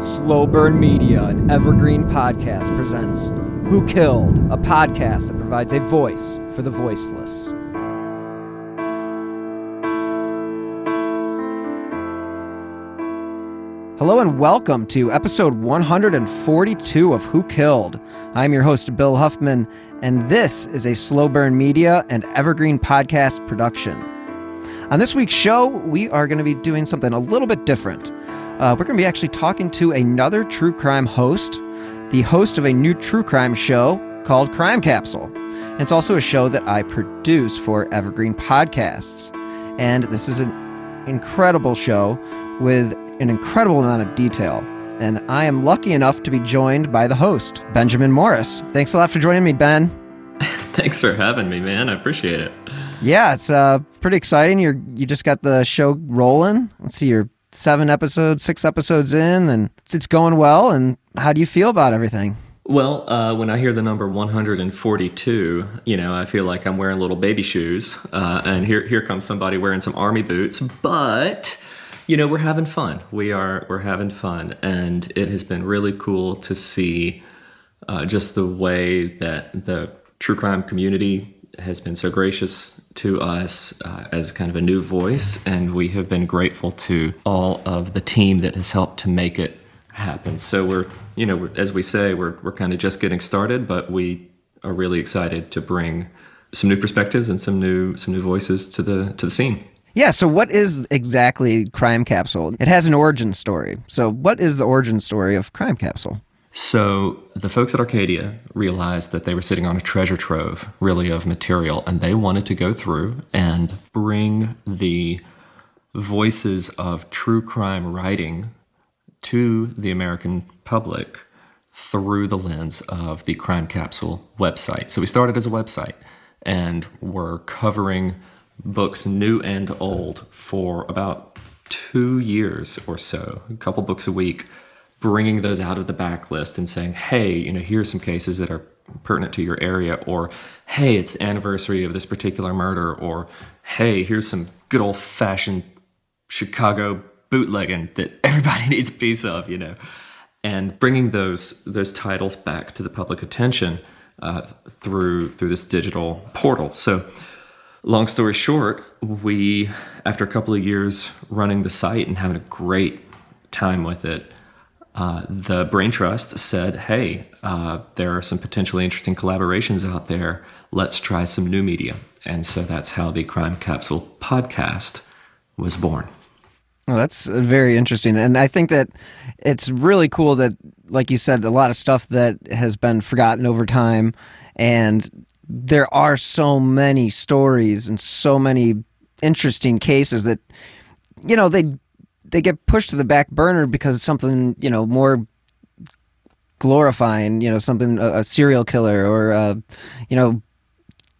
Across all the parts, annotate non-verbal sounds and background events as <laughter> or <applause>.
Slow Burn Media, an evergreen podcast, presents Who Killed, a podcast that provides a voice for the voiceless. Hello and welcome to episode 142 of Who Killed. I'm your host, Bill Huffman, and this is a Slow Burn Media and Evergreen podcast production. On this week's show, we are going to be doing something a little bit different. Uh, we're going to be actually talking to another true crime host, the host of a new true crime show called Crime Capsule. It's also a show that I produce for Evergreen Podcasts. And this is an incredible show with an incredible amount of detail. And I am lucky enough to be joined by the host, Benjamin Morris. Thanks a lot for joining me, Ben. <laughs> Thanks for having me, man. I appreciate it. Yeah, it's uh, pretty exciting. You're you just got the show rolling. Let's see, you're seven episodes, six episodes in, and it's going well. And how do you feel about everything? Well, uh, when I hear the number 142, you know, I feel like I'm wearing little baby shoes, uh, and here here comes somebody wearing some army boots. But you know, we're having fun. We are we're having fun, and it has been really cool to see uh, just the way that the true crime community has been so gracious to us uh, as kind of a new voice, and we have been grateful to all of the team that has helped to make it happen. So we're, you know, as we say, we're we're kind of just getting started, but we are really excited to bring some new perspectives and some new some new voices to the to the scene. Yeah, so what is exactly Crime Capsule? It has an origin story. So what is the origin story of Crime Capsule? So the folks at Arcadia realized that they were sitting on a treasure trove, really, of material, and they wanted to go through and bring the voices of true crime writing to the American public through the lens of the Crime Capsule website. So we started as a website and we're covering books new and old for about two years or so, a couple books a week bringing those out of the backlist and saying, hey, you know, here's some cases that are pertinent to your area, or hey, it's the anniversary of this particular murder, or hey, here's some good old fashioned Chicago bootlegging that <laughs> everybody needs a piece of, you know, and bringing those those titles back to the public attention uh, through through this digital portal. So. Long story short, we, after a couple of years running the site and having a great time with it, uh, the Brain Trust said, hey, uh, there are some potentially interesting collaborations out there. Let's try some new media. And so that's how the Crime Capsule podcast was born. Well, that's very interesting. And I think that it's really cool that, like you said, a lot of stuff that has been forgotten over time. And there are so many stories and so many interesting cases that, you know, they they get pushed to the back burner because something you know more glorifying, you know, something a, a serial killer or uh, you know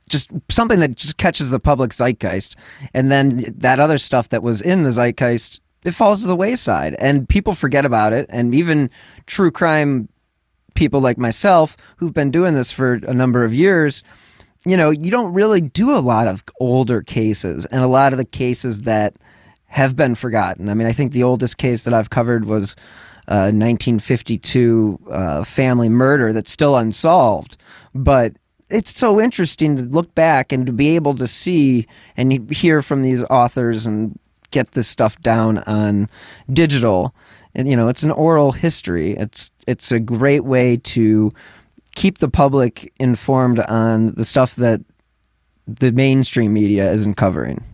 just something that just catches the public zeitgeist, and then that other stuff that was in the zeitgeist it falls to the wayside, and people forget about it, and even true crime people like myself who've been doing this for a number of years you know, you don't really do a lot of older cases and a lot of the cases that have been forgotten. I mean, I think the oldest case that I've covered was uh, 1952 uh, family murder that's still unsolved. But it's so interesting to look back and to be able to see and hear from these authors and get this stuff down on digital. And you know, it's an oral history. It's it's a great way to keep the public informed on the stuff that the mainstream media isn't covering,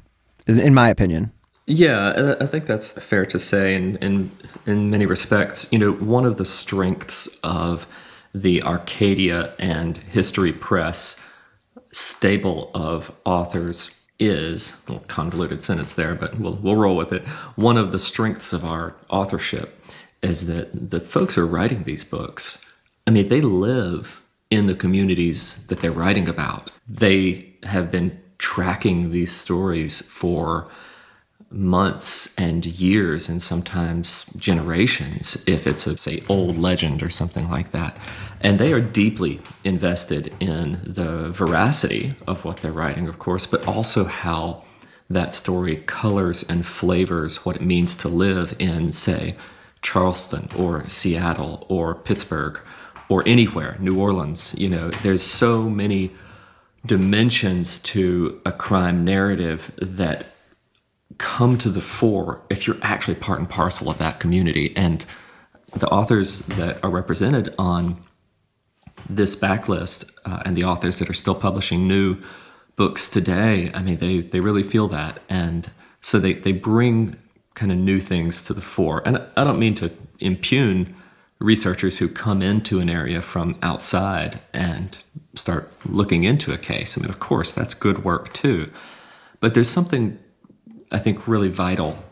in my opinion. Yeah, I think that's fair to say. And in, in many respects, you know, one of the strengths of the Arcadia and History Press stable of authors is a little convoluted sentence there, but we'll, we'll roll with it. One of the strengths of our authorship is that the folks who are writing these books I mean, they live in the communities that they're writing about. They have been tracking these stories for months and years and sometimes generations if it's a say old legend or something like that and they are deeply invested in the veracity of what they're writing of course but also how that story colors and flavors what it means to live in say Charleston or Seattle or Pittsburgh or anywhere, New Orleans. You know, there's so many dimensions to a crime narrative that come to the fore if you're actually part and parcel of that community. And the authors that are represented on this backlist uh, and the authors that are still publishing new books today, I mean, they, they really feel that. And so they, they bring kind of new things to the fore. And I don't mean to impugn researchers who come into an area from outside and start looking into a case. I mean, of course, that's good work too. But there's something I think really vital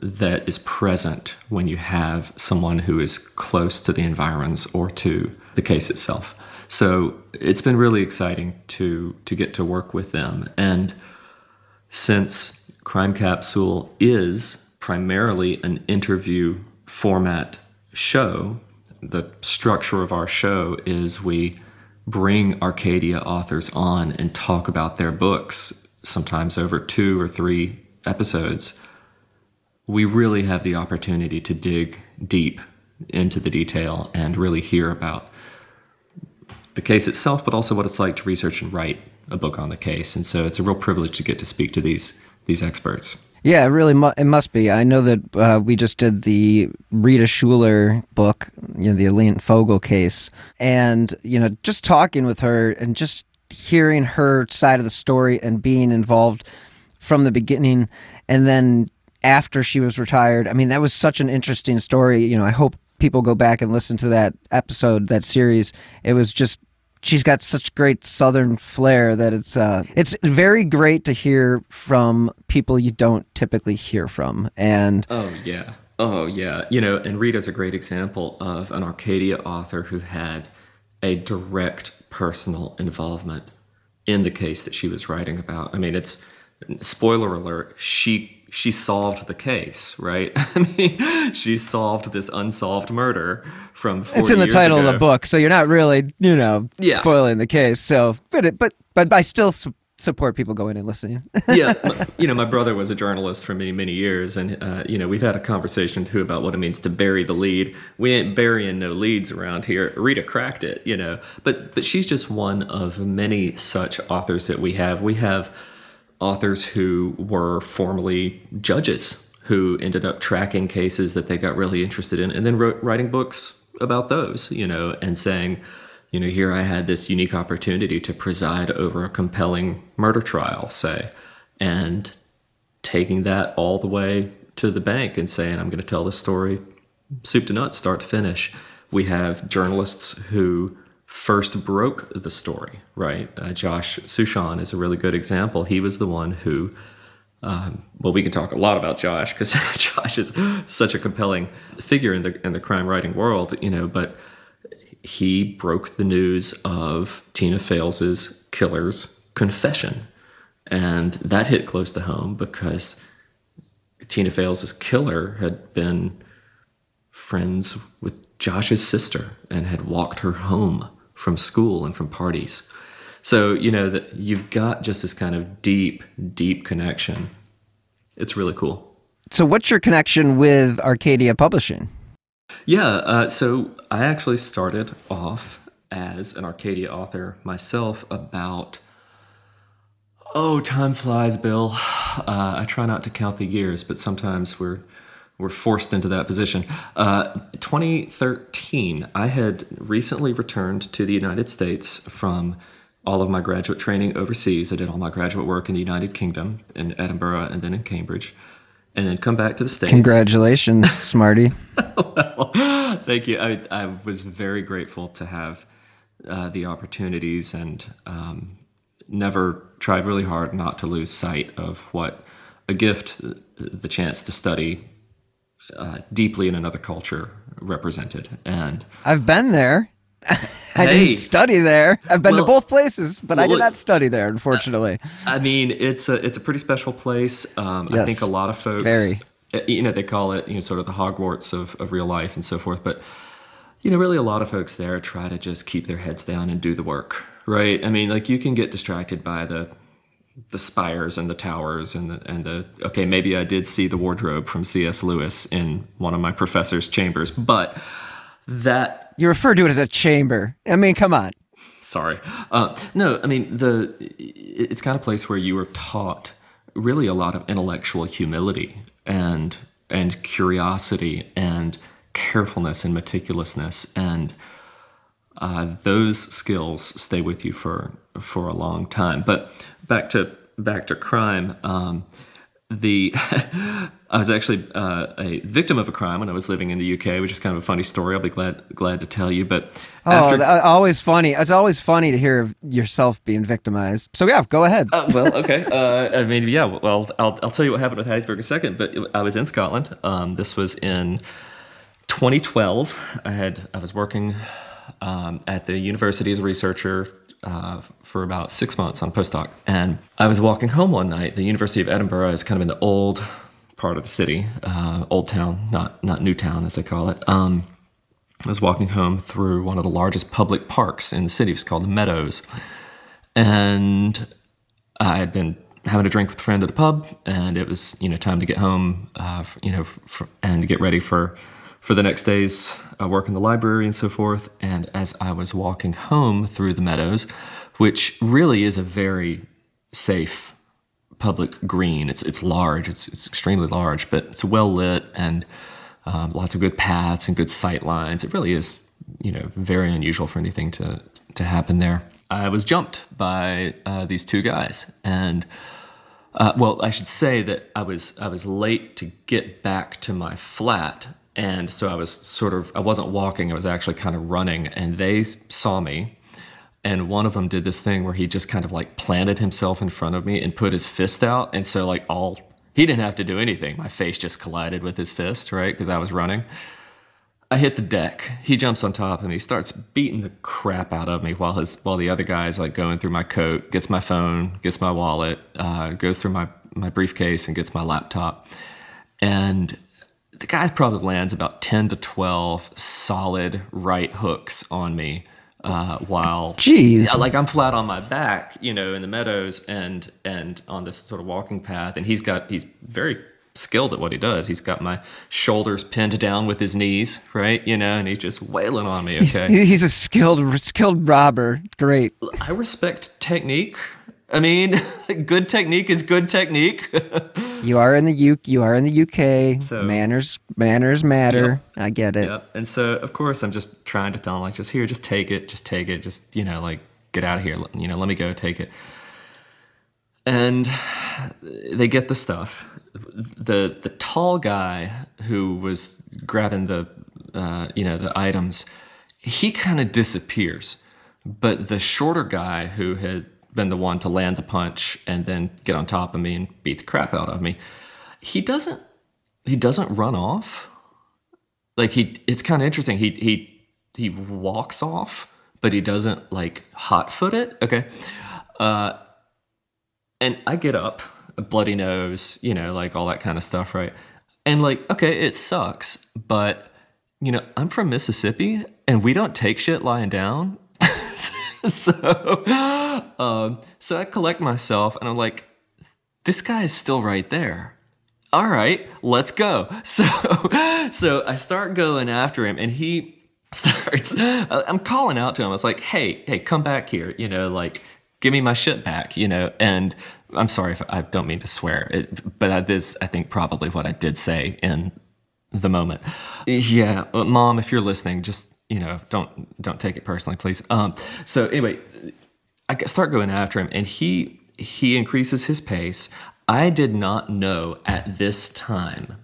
that is present when you have someone who is close to the environs or to the case itself. So it's been really exciting to to get to work with them. And since Crime Capsule is primarily an interview format show, the structure of our show is we bring Arcadia authors on and talk about their books, sometimes over two or three episodes. We really have the opportunity to dig deep into the detail and really hear about the case itself, but also what it's like to research and write a book on the case. And so it's a real privilege to get to speak to these these experts. Yeah, it really mu- it must be. I know that uh, we just did the Rita Schuler book, you know, the Aline Fogel case, and you know, just talking with her and just hearing her side of the story and being involved from the beginning, and then after she was retired. I mean, that was such an interesting story. You know, I hope people go back and listen to that episode, that series. It was just she's got such great southern flair that it's uh, it's very great to hear from people you don't typically hear from. And oh yeah, oh yeah, you know, and Rita's a great example of an Arcadia author who had a direct personal involvement in the case that she was writing about. I mean, it's spoiler alert, she she solved the case, right? <laughs> I mean, she solved this unsolved murder from. It's in the title ago. of the book, so you're not really, you know, yeah. spoiling the case. So, but it, but but I still su- support people going and listening. <laughs> yeah, you know, my brother was a journalist for many many years, and uh, you know, we've had a conversation too about what it means to bury the lead. We ain't burying no leads around here. Rita cracked it, you know, but but she's just one of many such authors that we have. We have authors who were formerly judges who ended up tracking cases that they got really interested in and then wrote writing books about those, you know, and saying, you know, here I had this unique opportunity to preside over a compelling murder trial, say, and taking that all the way to the bank and saying, I'm going to tell this story soup to nuts, start to finish. We have journalists who first broke the story, right? Uh, Josh Sushan is a really good example. He was the one who um, well, we can talk a lot about Josh because <laughs> Josh is such a compelling figure in the in the crime writing world, you know. But he broke the news of Tina Fales's killer's confession, and that hit close to home because Tina Fales's killer had been friends with Josh's sister and had walked her home from school and from parties. So, you know, that you've got just this kind of deep, deep connection. It's really cool. So, what's your connection with Arcadia Publishing? Yeah, uh, so I actually started off as an Arcadia author myself about, oh, time flies, Bill. <sighs> Uh, I try not to count the years, but sometimes we're we're forced into that position. Uh, 2013, I had recently returned to the United States from all of my graduate training overseas. I did all my graduate work in the United Kingdom, in Edinburgh, and then in Cambridge, and then come back to the States. Congratulations, <laughs> Smarty. well, thank you. I, I was very grateful to have uh, the opportunities and um, never tried really hard not to lose sight of what a gift the chance to study uh, deeply in another culture represented. And I've been there. <laughs> I Hey. didn't study there. I've been Well- to both places, but I did not study there, unfortunately. I mean, it's a it's a pretty special place. Um, I think a lot of folks, very. uh, you know, they call it you know sort of the Hogwarts of, of real life and so forth. But you know, really, a lot of folks there try to just keep their heads down and do the work, right? I mean, like you can get distracted by the the spires and the towers and the and the okay, maybe I did see the wardrobe from C.S. Lewis in one of my professor's chambers, but that you refer to it as a chamber. I mean, come on. sorry uh, no i mean the it's kind of place where you are taught really a lot of intellectual humility and and curiosity and carefulness and meticulousness and uh, those skills stay with you for for a long time but back to back to crime um, the <laughs> I was actually uh, a victim of a crime when I was living in the UK, which is kind of a funny story. I'll be glad glad to tell you. But Oh, after, th- always funny. It's always funny to hear yourself being victimized. So yeah, go ahead. Uh, well, <laughs> okay. Uh, I mean, yeah. Well, I'll, I'll tell you what happened with Hattiesburg in a second. But I was in Scotland. Um, this was in 2012. I had I was working um, at the university as a researcher uh, for about six months on postdoc, and I was walking home one night. The University of Edinburgh is kind of in the old part of the city, uh, old town, not not new town as they call it. Um, I was walking home through one of the largest public parks in the city. It's called the Meadows, and I had been having a drink with a friend at a pub, and it was you know time to get home, uh, you know, f- and get ready for for the next day's uh, work in the library and so forth. And as I was walking home through the meadows, which really is a very safe public green, it's it's large, it's it's extremely large, but it's well lit and um, lots of good paths and good sight lines. It really is you know very unusual for anything to to happen there. I was jumped by uh, these two guys, and uh, well, I should say that I was I was late to get back to my flat, and so I was sort of I wasn't walking; I was actually kind of running, and they saw me. And one of them did this thing where he just kind of like planted himself in front of me and put his fist out, and so like all he didn't have to do anything. My face just collided with his fist, right? Because I was running. I hit the deck. He jumps on top and he starts beating the crap out of me while his while the other guy's like going through my coat, gets my phone, gets my wallet, uh, goes through my my briefcase and gets my laptop. And the guy probably lands about ten to twelve solid right hooks on me uh, while Jeez. yeah, like I'm flat on my back, you know, in the meadows and and on this sort of walking path. And he's got he's very skilled at what he does. He's got my shoulders pinned down with his knees, right? You know, and he's just wailing on me. Okay, He- He's a skilled skilled robber. Great. I respect technique. I mean, <laughs> good technique is good technique. <laughs> You are in the U. You are in the UK. So- manners manners matter. I get it. Yep. And so, of course, I'm just trying to tell him, like, just here, just take it, just take it, just, you know, like, get out of here. You know, let me go, take it. And they get the stuff. The the tall guy who was grabbing the, uh, you know, the items, he kind of disappears. But the shorter guy who had been the one to land the punch and then get on top of me and beat the crap out of me. He doesn't he doesn't run off. Like he it's kind of interesting. He he he walks off, but he doesn't like hot foot it. Okay. Uh and I get up, a bloody nose, you know, like all that kind of stuff, right? And like, okay, it sucks, but you know, I'm from Mississippi and we don't take shit lying down. <laughs> so, um, so I collect myself and I'm like, this guy is still right there. All right, let's go. <laughs> So, so I start going after him and he <laughs> starts, I'm calling out to him. I was like, hey, hey, come back here. You know, like, give me my shit back, you know, and I'm sorry if I don't mean to swear, it, but that is, I think, probably what I did say in the moment. Yeah, mom, if you're listening, just you know, don't don't take it personally, please. Um, so anyway, I start going after him, and he he increases his pace. I did not know at this time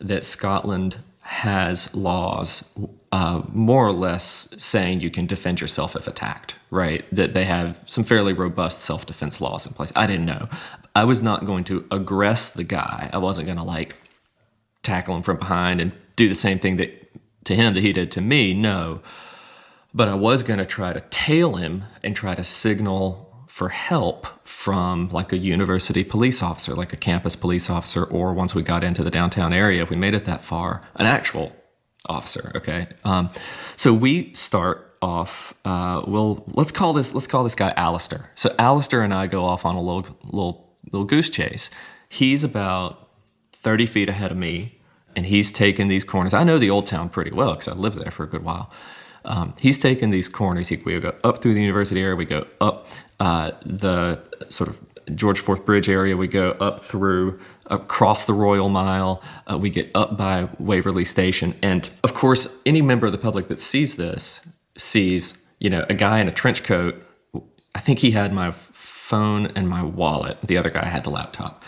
that Scotland has laws uh, more or less saying you can defend yourself if attacked, right? That they have some fairly robust self defense laws in place. I didn't know. I was not going to aggress the guy. I wasn't going to like tackle him from behind and do the same thing that to him that he did to me. No. But I was going to try to tail him and try to signal for help from like a university police officer, like a campus police officer, or once we got into the downtown area, if we made it that far, an actual officer. Okay. Um, so we start off. Uh, well, let's call this let's call this guy Alistair. So Alistair and I go off on a little little little goose chase. He's about thirty feet ahead of me, and he's taking these corners. I know the old town pretty well because I lived there for a good while. Um, he's taking these corners. He, we go up through the university area. We go up uh, the sort of George Fourth Bridge area. We go up through across the Royal Mile. Uh, we get up by Waverley Station, and of course, any member of the public that sees this sees you know a guy in a trench coat. I think he had my phone and my wallet. The other guy had the laptop.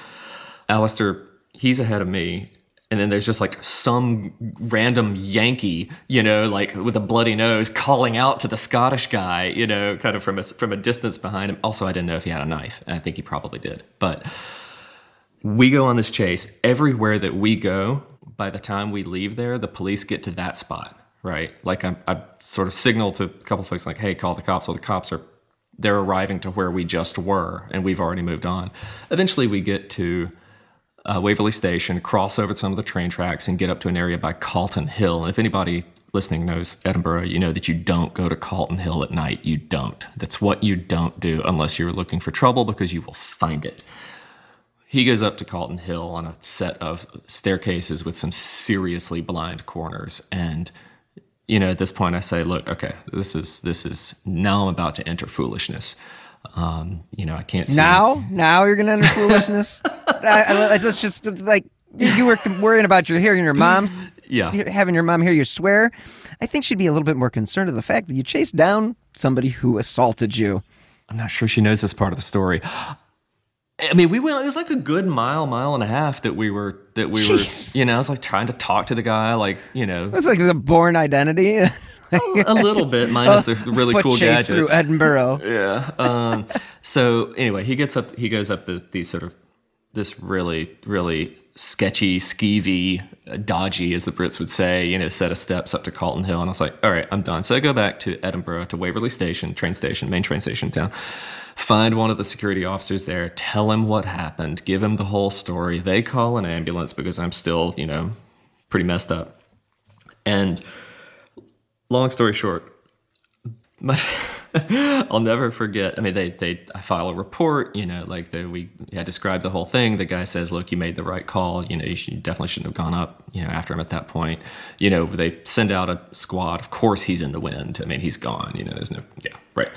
Alistair, he's ahead of me, and then there's just like some random Yankee, you know, like with a bloody nose, calling out to the Scottish guy, you know, kind of from a from a distance behind him. Also, I didn't know if he had a knife, and I think he probably did. But we go on this chase. Everywhere that we go, by the time we leave there, the police get to that spot, right? Like I, I sort of signal to a couple folks, like, "Hey, call the cops." So the cops are they're arriving to where we just were, and we've already moved on. Eventually, we get to uh, Waverley Station, cross over some of the train tracks, and get up to an area by Calton Hill. And if anybody listening knows Edinburgh, you know that you don't go to Calton Hill at night. You don't. That's what you don't do unless you're looking for trouble because you will find it. He goes up to Calton Hill on a set of staircases with some seriously blind corners. And, you know, at this point I say, look, okay, this is, this is, now I'm about to enter foolishness. Um, you know, I can't see. Now, now you're gonna enter foolishness. <laughs> I, I, let's just like you were worrying about your hearing your mom. Yeah, having your mom hear you swear. I think she'd be a little bit more concerned of the fact that you chased down somebody who assaulted you. I'm not sure she knows this part of the story. I mean, we went. It was like a good mile, mile and a half that we were that we Jeez. were. You know, I was like trying to talk to the guy, like you know, it's like the Bourne Identity. <laughs> a, little bit, <laughs> minus the really Foot cool chase gadgets through Edinburgh. <laughs> yeah. Um, so anyway, he gets up. He goes up the, these sort of this really, really sketchy, skeevy, uh, dodgy, as the Brits would say, you know, set of steps up to Calton Hill. And I was like, all right, I'm done. So I go back to Edinburgh, to Waverley Station, train station, main train station town, find one of the security officers there, tell him what happened, give him the whole story. They call an ambulance because I'm still, you know, pretty messed up. And long story short, my. <laughs> <laughs> I'll never forget. I mean, they they I file a report. You know, like the, we I described the whole thing. The guy says, "Look, you made the right call. You know, you, should, you definitely shouldn't have gone up. You know, after him at that point. You know, they send out a squad. Of course, he's in the wind. I mean, he's gone. You know, there's no yeah right.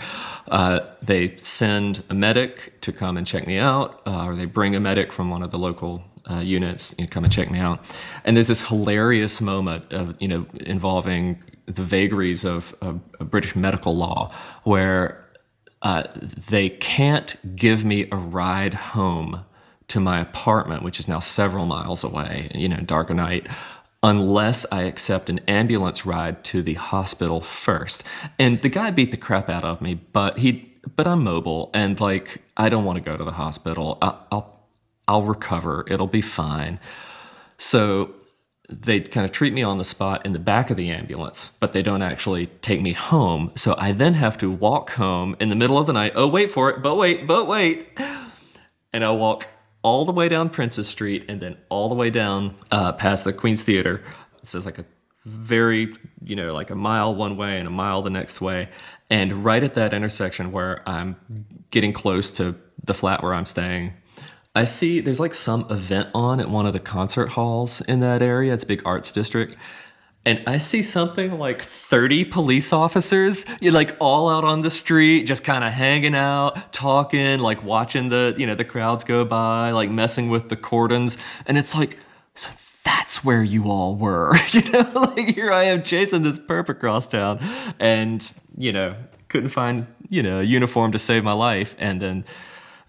Uh, they send a medic to come and check me out, uh, or they bring a medic from one of the local uh, units you know, come and check me out. And there's this hilarious moment of you know involving the vagaries of, of, of British medical law, where uh, they can't give me a ride home to my apartment, which is now several miles away, you know, dark of night, unless I accept an ambulance ride to the hospital first. And the guy beat the crap out of me, but he but I'm mobile and like I don't want to go to the hospital. I, I'll I'll recover. It'll be fine. So they kind of treat me on the spot in the back of the ambulance, but they don't actually take me home. So I then have to walk home in the middle of the night. Oh, wait for it, but wait, but wait. And I walk all the way down Princes Street and then all the way down uh, past the Queen's Theater. So it's like a very, you know, like a mile one way and a mile the next way. And right at that intersection where I'm getting close to the flat where I'm staying, I see there's like some event on at one of the concert halls in that area. It's a big arts district. And I see something like 30 police officers, like all out on the street, just kind of hanging out, talking, like watching the, you know, the crowds go by, like messing with the cordons. And it's like, so that's where you all were. <laughs> you know, <laughs> like here I am chasing this perp across town and, you know, couldn't find, you know, a uniform to save my life. And then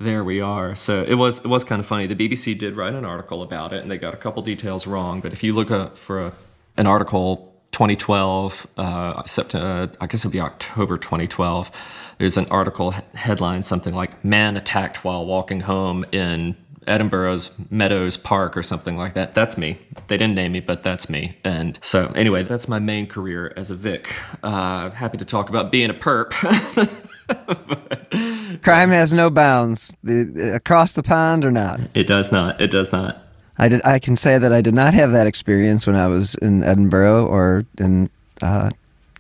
there we are. So it was it was kind of funny. The BBC did write an article about it, and they got a couple details wrong. But if you look up for a, an article 2012, uh, September, I guess it'll be October 2012. There's an article headline something like "Man attacked while walking home in Edinburgh's Meadows Park" or something like that. That's me. They didn't name me, but that's me. And so anyway, that's my main career as a Vic. Uh, happy to talk about being a perp. <laughs> <laughs> Crime has no bounds, the, across the pond or not. It does not. It does not. I did. I can say that I did not have that experience when I was in Edinburgh or in uh,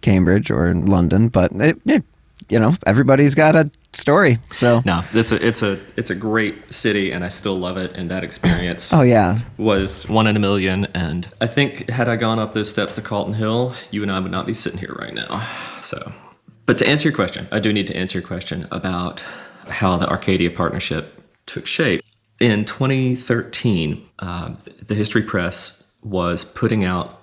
Cambridge or in London. But it, it, you know, everybody's got a story. So no, it's a it's a it's a great city, and I still love it. And that experience, oh yeah, was one in a million. And I think had I gone up those steps to Calton Hill, you and I would not be sitting here right now. So but to answer your question, I do need to answer your question about how the Arcadia partnership took shape. In 2013, uh, the History Press was putting out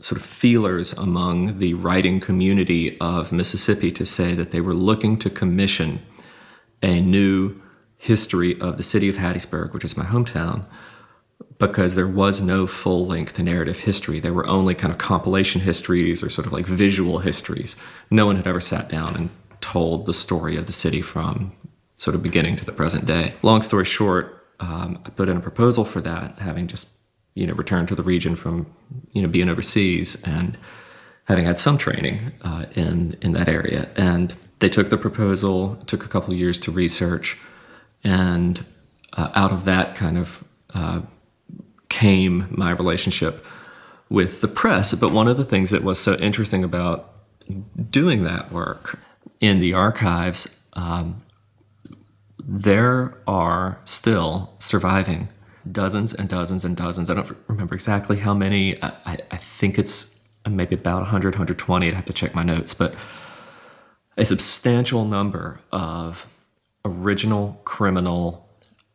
sort of feelers among the writing community of Mississippi to say that they were looking to commission a new history of the city of Hattiesburg, which is my hometown, because there was no full length narrative history. There were only kind of compilation histories or sort of like visual histories. No one had ever sat down and told the story of the city from sort of beginning to the present day. Long story short, um, I put in a proposal for that, having just you know returned to the region from you know being overseas and having had some training uh, in in that area. And they took the proposal, took a couple years to research, and uh, out of that kind of uh, came my relationship with the press. But one of the things that was so interesting about doing that work in the archives, um, there are still surviving dozens and dozens and dozens. I don't remember exactly how many. I, I think it's maybe about 100, 120. I'd have to check my notes, but a substantial number of original criminal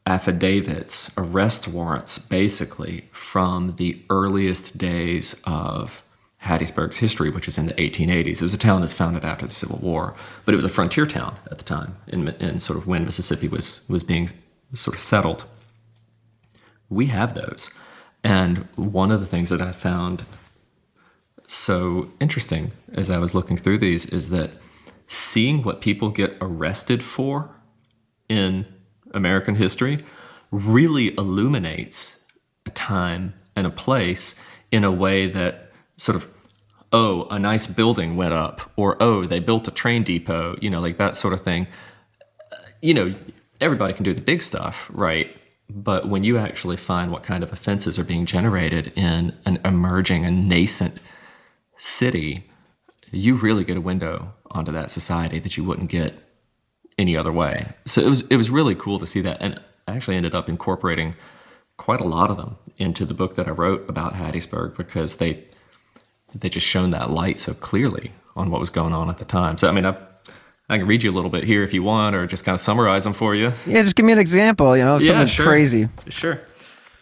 affidavits, arrest warrants, basically from the earliest days of Hattiesburg's history, which is in the 1880s. It was a town that's founded after the Civil War, but it was a frontier town at the time, in, in sort of when Mississippi was was being sort of settled. We have those, and one of the things that I found so interesting as I was looking through these is that seeing what people get arrested for in American history really illuminates a time and a place in a way that sort of oh a nice building went up or oh they built a train depot you know like that sort of thing. You know everybody can do the big stuff right? But when you actually find what kind of offenses are being generated in an emerging and nascent city you really get a window onto that society that you wouldn't get any other way. So it was it was really cool to see that, and I actually ended up incorporating quite a lot of them into the book that I wrote about Hattiesburg because they they just shone that light so clearly on what was going on at the time. So I mean, I I can read you a little bit here if you want, or just kind of summarize them for you. Yeah, just give me an example. You know, something yeah, sure. crazy. Sure.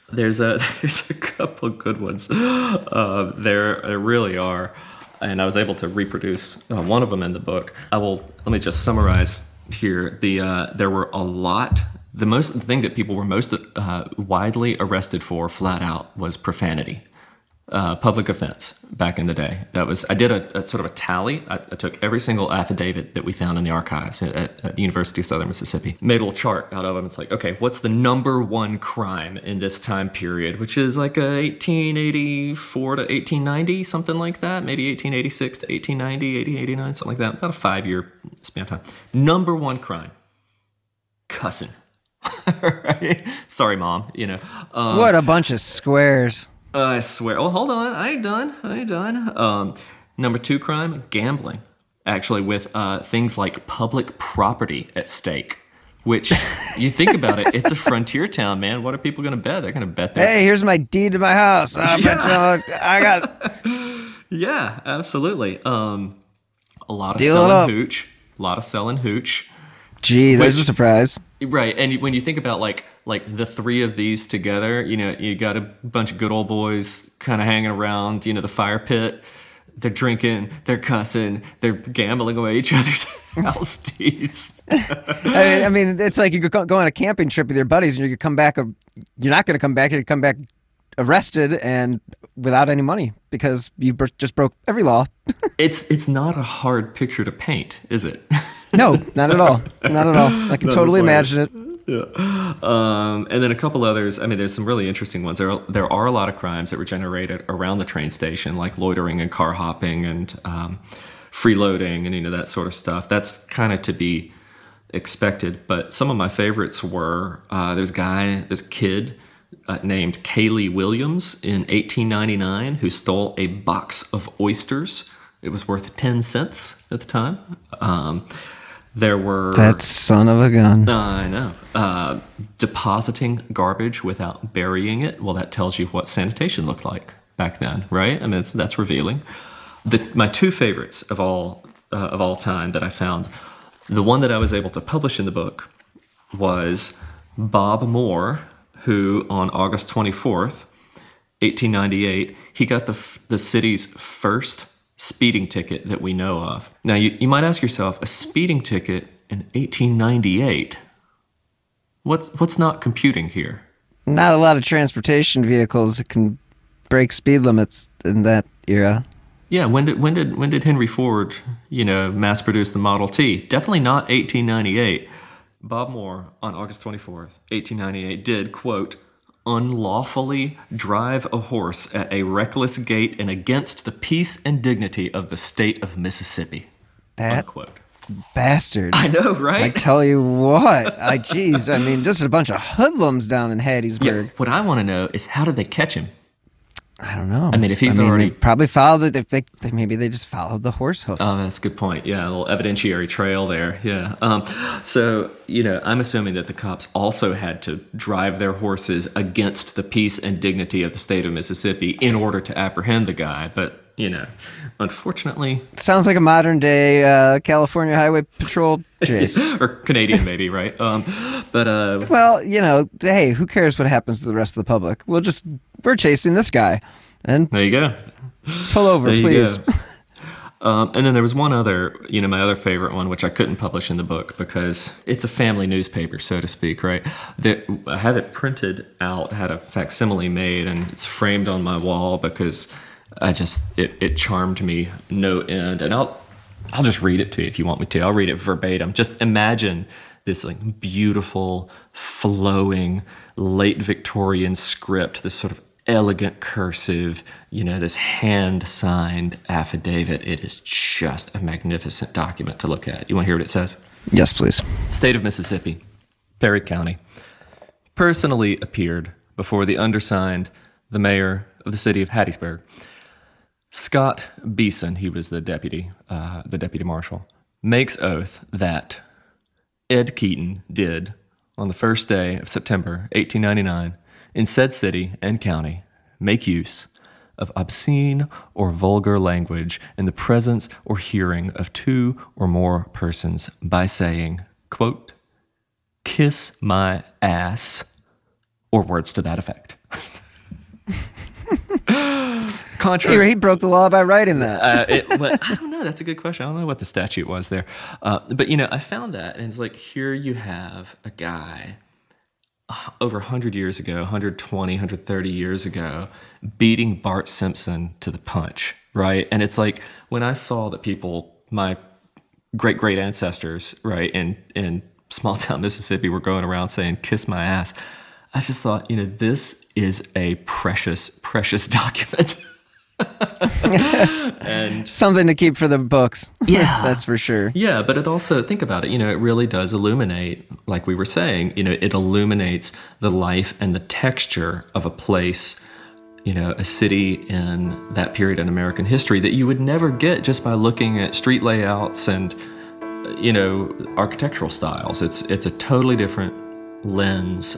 There's a <laughs> there's a couple good ones. Uh, there there really are, and I was able to reproduce uh, one of them in the book. I will let me just summarize here, the uh, there were a lot. The most the thing that people were most uh, widely arrested for, flat out, was profanity. Uh, public offense back in the day. That was I did a, a sort of a tally. I, I, took every single affidavit that we found in the archives at, at, the University of Southern Mississippi, made a little chart out of them. It's like, okay, what's the number one crime in this time period, which is like a 1884 to 1890, something like that, maybe 1886 to 1890, 1889, something like that, about a five year span of time. Number one crime, cussing. <laughs> right? Sorry, mom. You know. Um, what a bunch of squares. Uh, I swear. Oh, hold on. I ain't done. I ain't done. Um, number two crime, gambling. Actually, with uh, things like public property at stake. Which <laughs> you think about it, it's a frontier town, man. What are people going to bet? They're going to bet. Their- hey, here's my deed to my house. I, <laughs> yeah. I got. <laughs> yeah, absolutely. Um, a lot of Deal selling hooch. A lot of selling hooch. Gee, there's which, a surprise. Right, and when you think about like like the three of these together, you know, you got a bunch of good old boys kind of hanging around, you know, the fire pit. They're drinking, they're cussing, they're gambling away each <laughs> other's house deeds. I, mean, it's like you go, go on a camping trip with your buddies, and you come back. You're not going to come back. You come back arrested and without any money because you just broke every law. <laughs> it's it's not a hard picture to paint, is it? no, <laughs> not at all. Not at all. I can totally imagine it. Yeah. Um, and then a couple others. I mean, there's some really interesting ones. There are, there are a lot of crimes that were generated around the train station, like loitering and car hopping and um, freeloading and you know that sort of stuff. That's kind of to be expected. But some of my favorites were uh, there's a guy, this kid uh, named Kaylee Williams in 1899 who stole a box of oysters. It was worth 10 cents at the time. Um, there were that son of a gun. Uh, I know. Uh, depositing garbage without burying it. Well, that tells you what sanitation looked like back then, right? I mean, that's revealing. The, my two favorites of all uh, of all time that I found, the one that I was able to publish in the book was Bob Moore, who on August twenty fourth, eighteen ninety eight, he got the the city's first speeding ticket that we know of. Now, you, you might ask yourself, a speeding ticket in 1898? What's, what's not computing here? Not a lot of transportation vehicles that can break speed limits in that era. Yeah, when did when did when did Henry Ford, you know, mass produce the Model T? Definitely not 1898. Bob Moore on August 24th, 1898 did quote unlawfully drive a horse at a reckless gait and against the peace and dignity of the state of Mississippi. That Unquote. bastard. I know, right? I tell you what. I geez, I mean, just a bunch of hoodlums down in Hattiesburg. Yeah, what I want to know is how did they catch him? I don't know. I mean, if he's I mean, already probably followed it, they, they, maybe they just followed the horse hoof. Oh, that's a good point. Yeah, a little evidentiary trail there. Yeah. Um, so you know, I'm assuming that the cops also had to drive their horses against the peace and dignity of the state of Mississippi in order to apprehend the guy. But you know, unfortunately, sounds like a modern day uh, California Highway Patrol <laughs> chase, or Canadian maybe, right? Um, but uh, well, you know, hey, who cares what happens to the rest of the public? We'll just we're chasing this guy. And there you go. Pull over, please. <laughs> Um, and then there was one other, you know, my other favorite one, which I couldn't publish in the book because it's a family newspaper, so to speak, right? That I had it printed out, had a facsimile made, and it's framed on my wall because I just it, it charmed me no end. And I'll I'll just read it to you if you want me to. I'll read it verbatim. Just imagine this like beautiful, flowing, late Victorian script, this sort of elegant cursive, you know, this hand signed affidavit. It is just a magnificent document to look at. You want to hear what it says? Yes, please. State of Mississippi, Perry County. Personally appeared before the undersigned, the mayor of the city of Hattiesburg. Scott Beeson, he was the deputy, uh, the deputy marshal, makes oath that Ed Keaton did on the first day of September 1899 in said city and county make use of obscene or vulgar language in the presence or hearing of two or more persons by saying, quote, kiss my ass, or words to that effect. <laughs> <laughs> Contrary, he broke the law by writing that. uh, <laughs> it, I don't know. That's a good question. I don't know what the statute was there. Uh, but, you know, I found that, and it's like here you have a guy over 100 years ago, 120, 130 years ago, beating Bart Simpson to the punch, right? And it's like when I saw that people, my great great ancestors, right, in in small <laughs> town Mississippi were going around saying "kiss my ass," I just thought, you know, this is a precious, precious <laughs> document. And something to keep for the books. <laughs> Yeah, that's for sure. Yeah, but it also think about it. You know, it really does illuminate, like we were saying. You know, it illuminates the life and the texture of a place. You know, a city in that period in American history that you would never get just by looking at street layouts and you know architectural styles. It's it's a totally different lens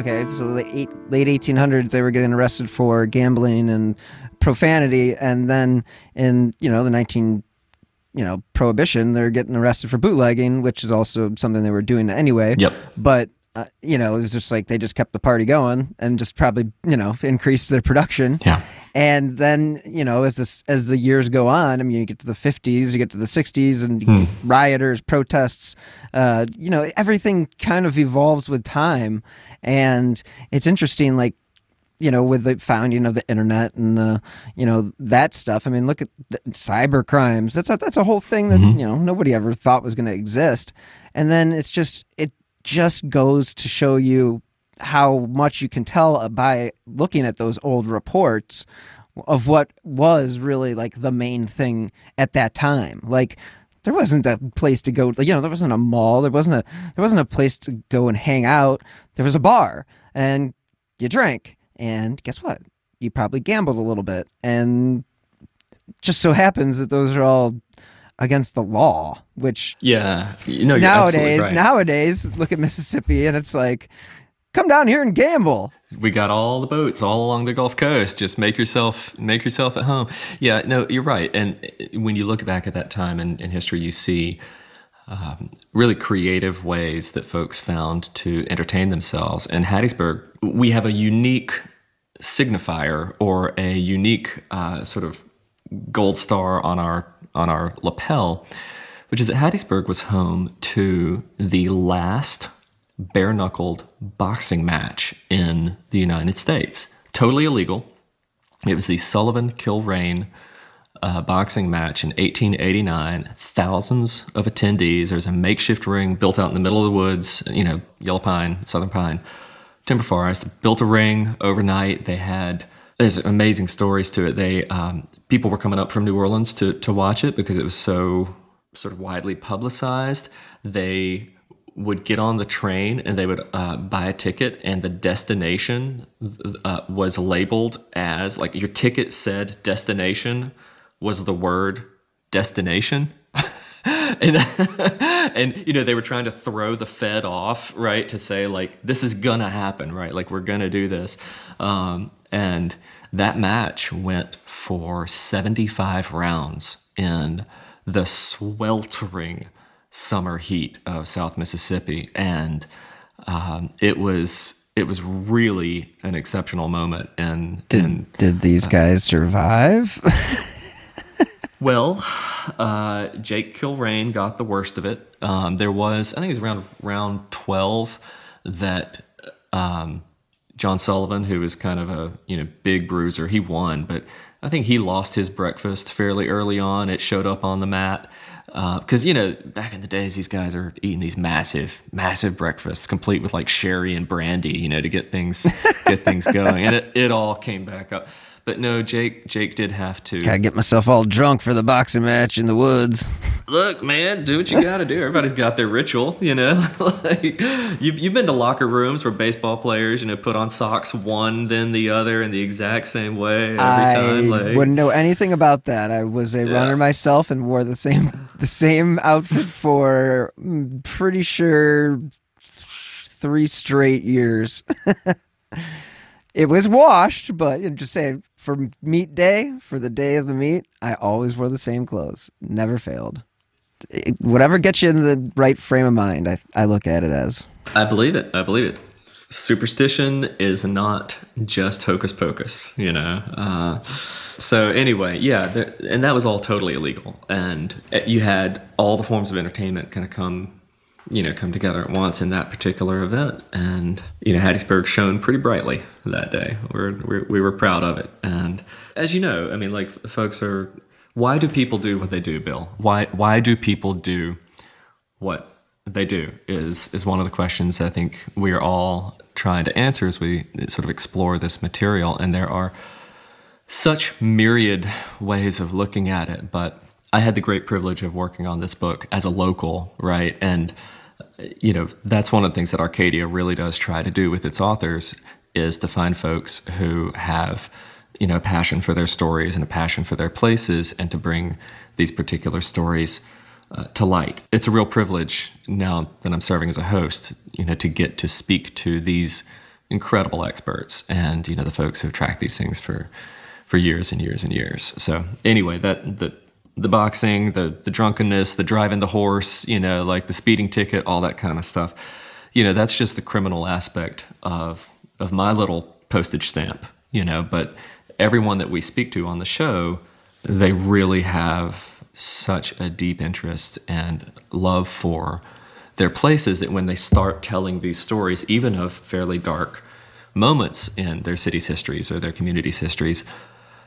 Okay, so the eight, late 1800s, they were getting arrested for gambling and profanity, and then in you know the 19 you know prohibition, they're getting arrested for bootlegging, which is also something they were doing anyway. Yep. But uh, you know, it was just like they just kept the party going and just probably you know increased their production. Yeah. And then you know, as this as the years go on, I mean, you get to the fifties, you get to the sixties, and hmm. rioters, protests. Uh, you know, everything kind of evolves with time, and it's interesting. Like you know, with the founding of the internet and uh, you know that stuff. I mean, look at cyber crimes. That's a that's a whole thing that mm-hmm. you know nobody ever thought was going to exist. And then it's just it just goes to show you how much you can tell by looking at those old reports of what was really like the main thing at that time. Like there wasn't a place to go, you know, there wasn't a mall, there wasn't a there wasn't a place to go and hang out. There was a bar and you drank and guess what? You probably gambled a little bit and just so happens that those are all against the law, which yeah, no, nowadays right. nowadays look at Mississippi and it's like come down here and gamble. We got all the boats all along the Gulf Coast. Just make yourself make yourself at home. Yeah, no, you're right. And when you look back at that time in, in history, you see um, really creative ways that folks found to entertain themselves. In Hattiesburg, we have a unique signifier or a unique uh, sort of gold star on our on our lapel, which is that Hattiesburg was home to the last bare knuckled boxing match in the United States. Totally illegal. It was the Sullivan Kilrain uh, boxing match in 1889. Thousands of attendees. There's a makeshift ring built out in the middle of the woods, you know, yellow pine, southern pine, timber forest. Built a ring overnight. They had there's amazing stories to it. They um, people were coming up from New Orleans to to watch it because it was so sort of widely publicized. They would get on the train and they would uh, buy a ticket, and the destination uh, was labeled as like your ticket said destination was the word destination. <laughs> and <laughs> and you know they were trying to throw the Fed off, right? To say like this is gonna happen, right? Like we're gonna do this, um, and that match went for seventy five rounds in the sweltering summer heat of South Mississippi, and um, it was it was really an exceptional moment. And did and, did these uh, guys survive? <laughs> well, uh, Jake Kilrain got the worst of it. Um, there was I think it was around round twelve that. Um, John Sullivan, who was kind of a you know big bruiser, he won, but I think he lost his breakfast fairly early on. It showed up on the mat, because uh, you know back in the days these guys are eating these massive massive breakfasts complete with like sherry and brandy you know to get things get things going. And it, it all came back up but no jake jake did have to gotta get myself all drunk for the boxing match in the woods look, man, do what you got to do. Everybody's got their ritual, you know. <laughs> like you, you've been to locker rooms where baseball players, you know, put on socks one, then the other, in the exact same way every I time. Like, wouldn't know anything about that. I was a Yeah. runner myself and wore the same the same outfit for mm, pretty sure three straight years. <laughs> it was washed, but I'm just saying for meet day, for the day of the meet, I always wore the same clothes. Never failed. It- whatever gets you in the right frame of mind, I, I look at it as. I believe it. I believe it. Superstition is not just hocus pocus, you know. Uh, so anyway, yeah, there, and that was all totally illegal. And uh, you had all the forms of entertainment kind of come, you know, come together at once in that particular event. And you know, Hattiesburg shone pretty brightly that day. We're, we're, we were proud of it. And as you know, I mean, like folks are. Why do people do what they do, Bill? Why why do people do what they do is is one of the questions I think we are all trying to answer as we sort of explore this material. And there are such myriad ways of looking at it. But I had the great privilege of working on this book as a local, right? And you know that's one of the things that Arcadia really does try to do with its authors is to find folks who have you know a passion for their stories and a passion for their places and to bring these particular stories uh, to light. It's a real privilege now that I'm serving as a host, you know, to get to speak to these incredible experts and you know the folks who've tracked these things for for years and years and years. So anyway, that the the boxing, the the drunkenness, the driving the horse, you know, like the speeding ticket, all that kind of stuff. You know, that's just the criminal aspect of of my little postage stamp, you know, but everyone that we speak to on the show, they really have such a deep interest and love for their places that when they start telling these stories, even of fairly dark moments in their city's histories or their community's histories,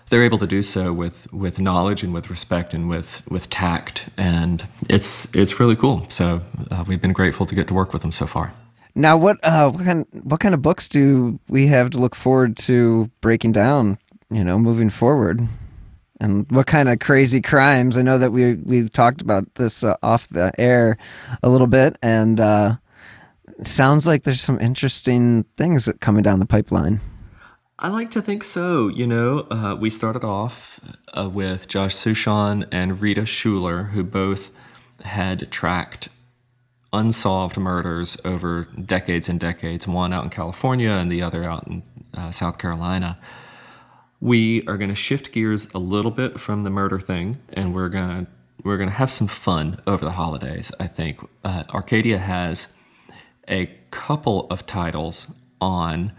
they're able to do so with with knowledge and with respect and with with tact, and it's it's really cool. So uh, we've been grateful to get to work with them so far. Now, what uh, what kind what kind of books do we have to look forward to breaking down? You know, moving forward, and what kind of crazy crimes? I know that we we talked about this uh, off the air a little bit, and uh, sounds like there's some interesting things coming down the pipeline. I like to think so. You know, uh, we started off uh, with Josh Suchon and Rita Schuler, who both had tracked unsolved murders over decades and decades, one out in California and the other out in uh, South Carolina. We are going to shift gears a little bit from the murder thing, and we're going to we're going to have some fun over the holidays. I think uh, Arcadia has a couple of titles on,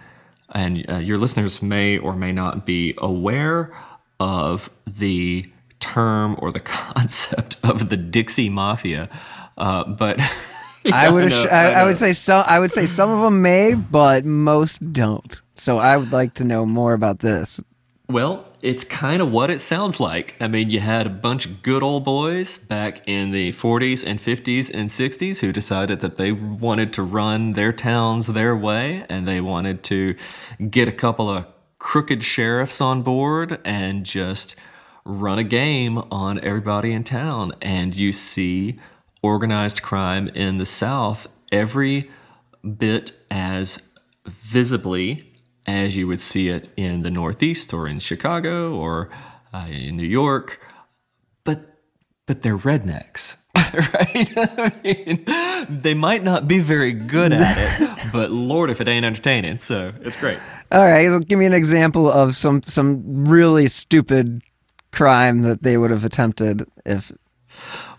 and uh, your listeners may or may not be aware of the term or the <laughs> concept of the Dixie Mafia, uh, but. I would ass- I, I would say some I would say some of them may, but most don't. So I would like to know more about this. Well, it's kind of what it sounds like. I mean, you had a bunch of good old boys back in the 40s and 50s and 60s who decided that they wanted to run their towns their way and they wanted to get a couple of crooked sheriffs on board and just run a game on everybody in town. And you see organized crime in the South every bit as visibly as you would see it in the Northeast or in Chicago or uh, in New York, but but they're rednecks, <laughs> right? <laughs> I mean, they might not be very good at it, <laughs> but Lord, if it ain't entertaining, so it's great. All right, so give me an example of some some really stupid crime that they would have attempted if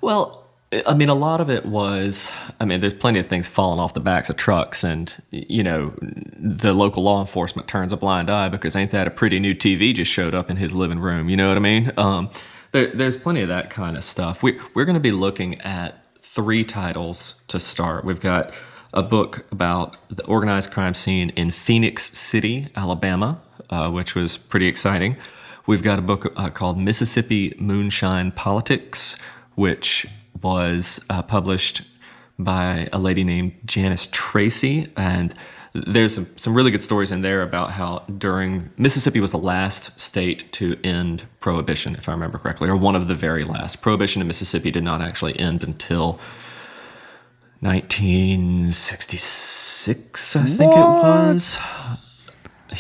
Well, I mean, a lot of it was. I mean, there's plenty of things falling off the backs of trucks, and you know, the local law enforcement turns a blind eye because ain't that a pretty new TV just showed up in his living room? You know what I mean? Um, there, there's plenty of that kind of stuff. We we're going to be looking at three titles to start. We've got a book about the organized crime scene in Phenix City, Alabama, uh, which was pretty exciting. We've got a book uh, called Mississippi Moonshine Politics, which was uh, published by a lady named Janice Tracy. And there's some, some really good stories in there about how during Mississippi was the last state to end prohibition, if I remember correctly, or one of the very last. Prohibition in Mississippi did not actually end until 1966, I think What? it was.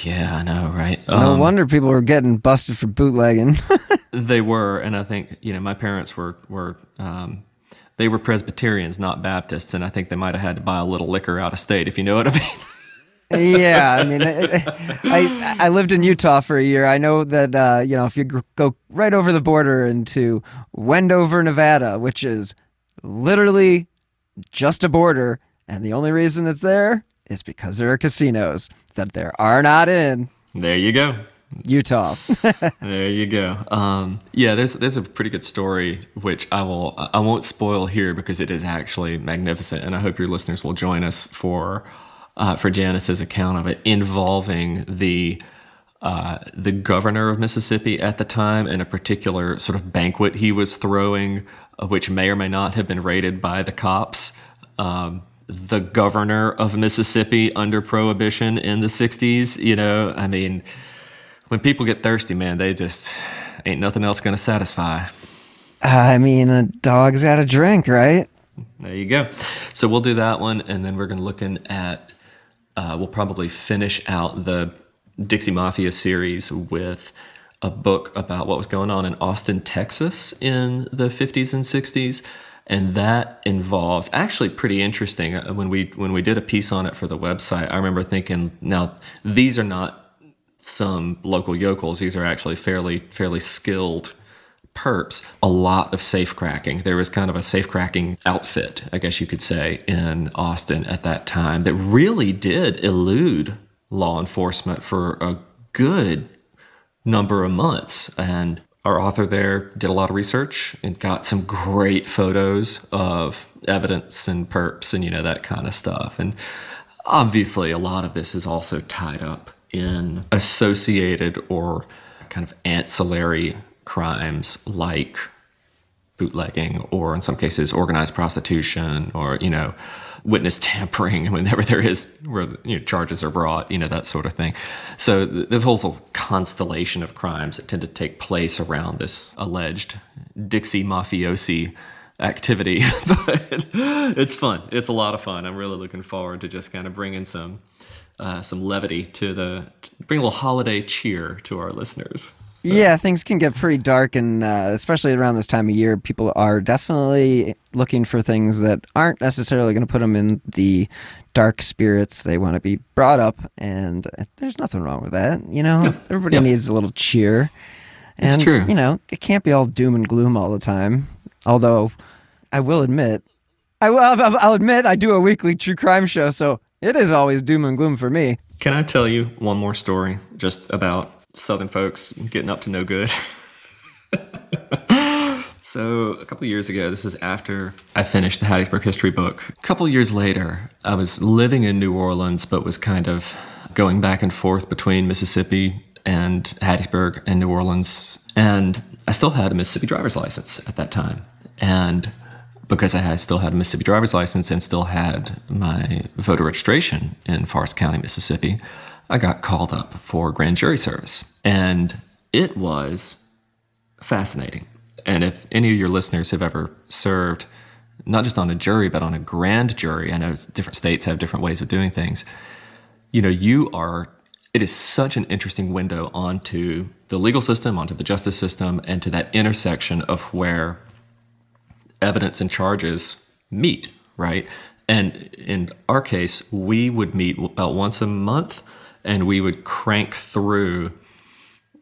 Yeah, I know, right? No Um, wonder people were getting busted for bootlegging. <laughs> They were, and I think you know my parents were were um, they were Presbyterians, not Baptists, and I think they might have had to buy a little liquor out of state, if you know what I mean. <laughs> yeah, I mean, I, I I lived in Utah for a year. I know that uh, you know if you go right over the border into Wendover, Nevada, which is literally just a border, and the only reason it's there is because there are casinos that there are not in there you go. Utah. <laughs> There you go. Um, yeah, there's there's a pretty good story which I will I won't spoil here because it is actually magnificent, and I hope your listeners will join us for uh, for Janice's account of it involving the uh, the governor of Mississippi at the time and a particular sort of banquet he was throwing, uh, which may or may not have been raided by the cops. Um, the governor of Mississippi under Prohibition in the '60s. You know, I mean when people get thirsty, man, they just ain't nothing else gonna satisfy. I mean, a dog's got a drink, right? There you go. So we'll do that one, and then we're gonna looking at. Uh, we'll probably finish out the Dixie Mafia series with a book about what was going on in Austin, Texas, in the 50s and 60s, and that involves actually pretty interesting. Uh, When we when we did a piece on it for the website, I remember thinking, now these are not some local yokels. These are actually fairly fairly skilled perps. A lot of safe cracking. There was kind of a safe cracking outfit, I guess you could say, in Austin at that time that really did elude law enforcement for a good number of months. And our author there did a lot of research and got some great photos of evidence and perps and you know that kind of stuff. And obviously a lot of this is also tied up in associated or kind of ancillary crimes like bootlegging or in some cases organized prostitution or you know witness tampering <laughs> whenever there is where you know charges are brought you know that sort of thing. So th- a whole sort of constellation of crimes that tend to take place around this alleged dixie mafiosi activity <laughs> but it's fun. It's a lot of fun. I'm really looking forward to just kind of bringing some uh, some levity to the bring a little holiday cheer to our listeners Yeah, things can get pretty dark, and uh, especially around this time of year, people are definitely looking for things that aren't necessarily going to put them in the dark spirits. They want to be brought up, and there's nothing wrong with that. You know, everybody Yeah. needs a little cheer. It's And, true. You know, it can't be all doom and gloom all the time. Although, I will admit, I'll I'll admit, I do a weekly true crime show, so it is always doom and gloom for me. Can I tell you one more story just about Southern folks getting up to no good? <laughs> so, a couple years ago, this is after I finished the Hattiesburg history book. A couple years later, I was living in New Orleans, but was kind of going back and forth between Mississippi and Hattiesburg and New Orleans. And I still had a Mississippi driver's license at that time. And because I still had a Mississippi driver's license and still had my voter registration in Forrest County, Mississippi, I got called up for grand jury service. And it was fascinating. And if any of your listeners have ever served, not just on a jury, but on a grand jury, I know different states have different ways of doing things. You know, you are, it is such an interesting window onto the legal system, onto the justice system, and to that intersection of where evidence and charges meet, right? And in our case, we would meet about once a month and we would crank through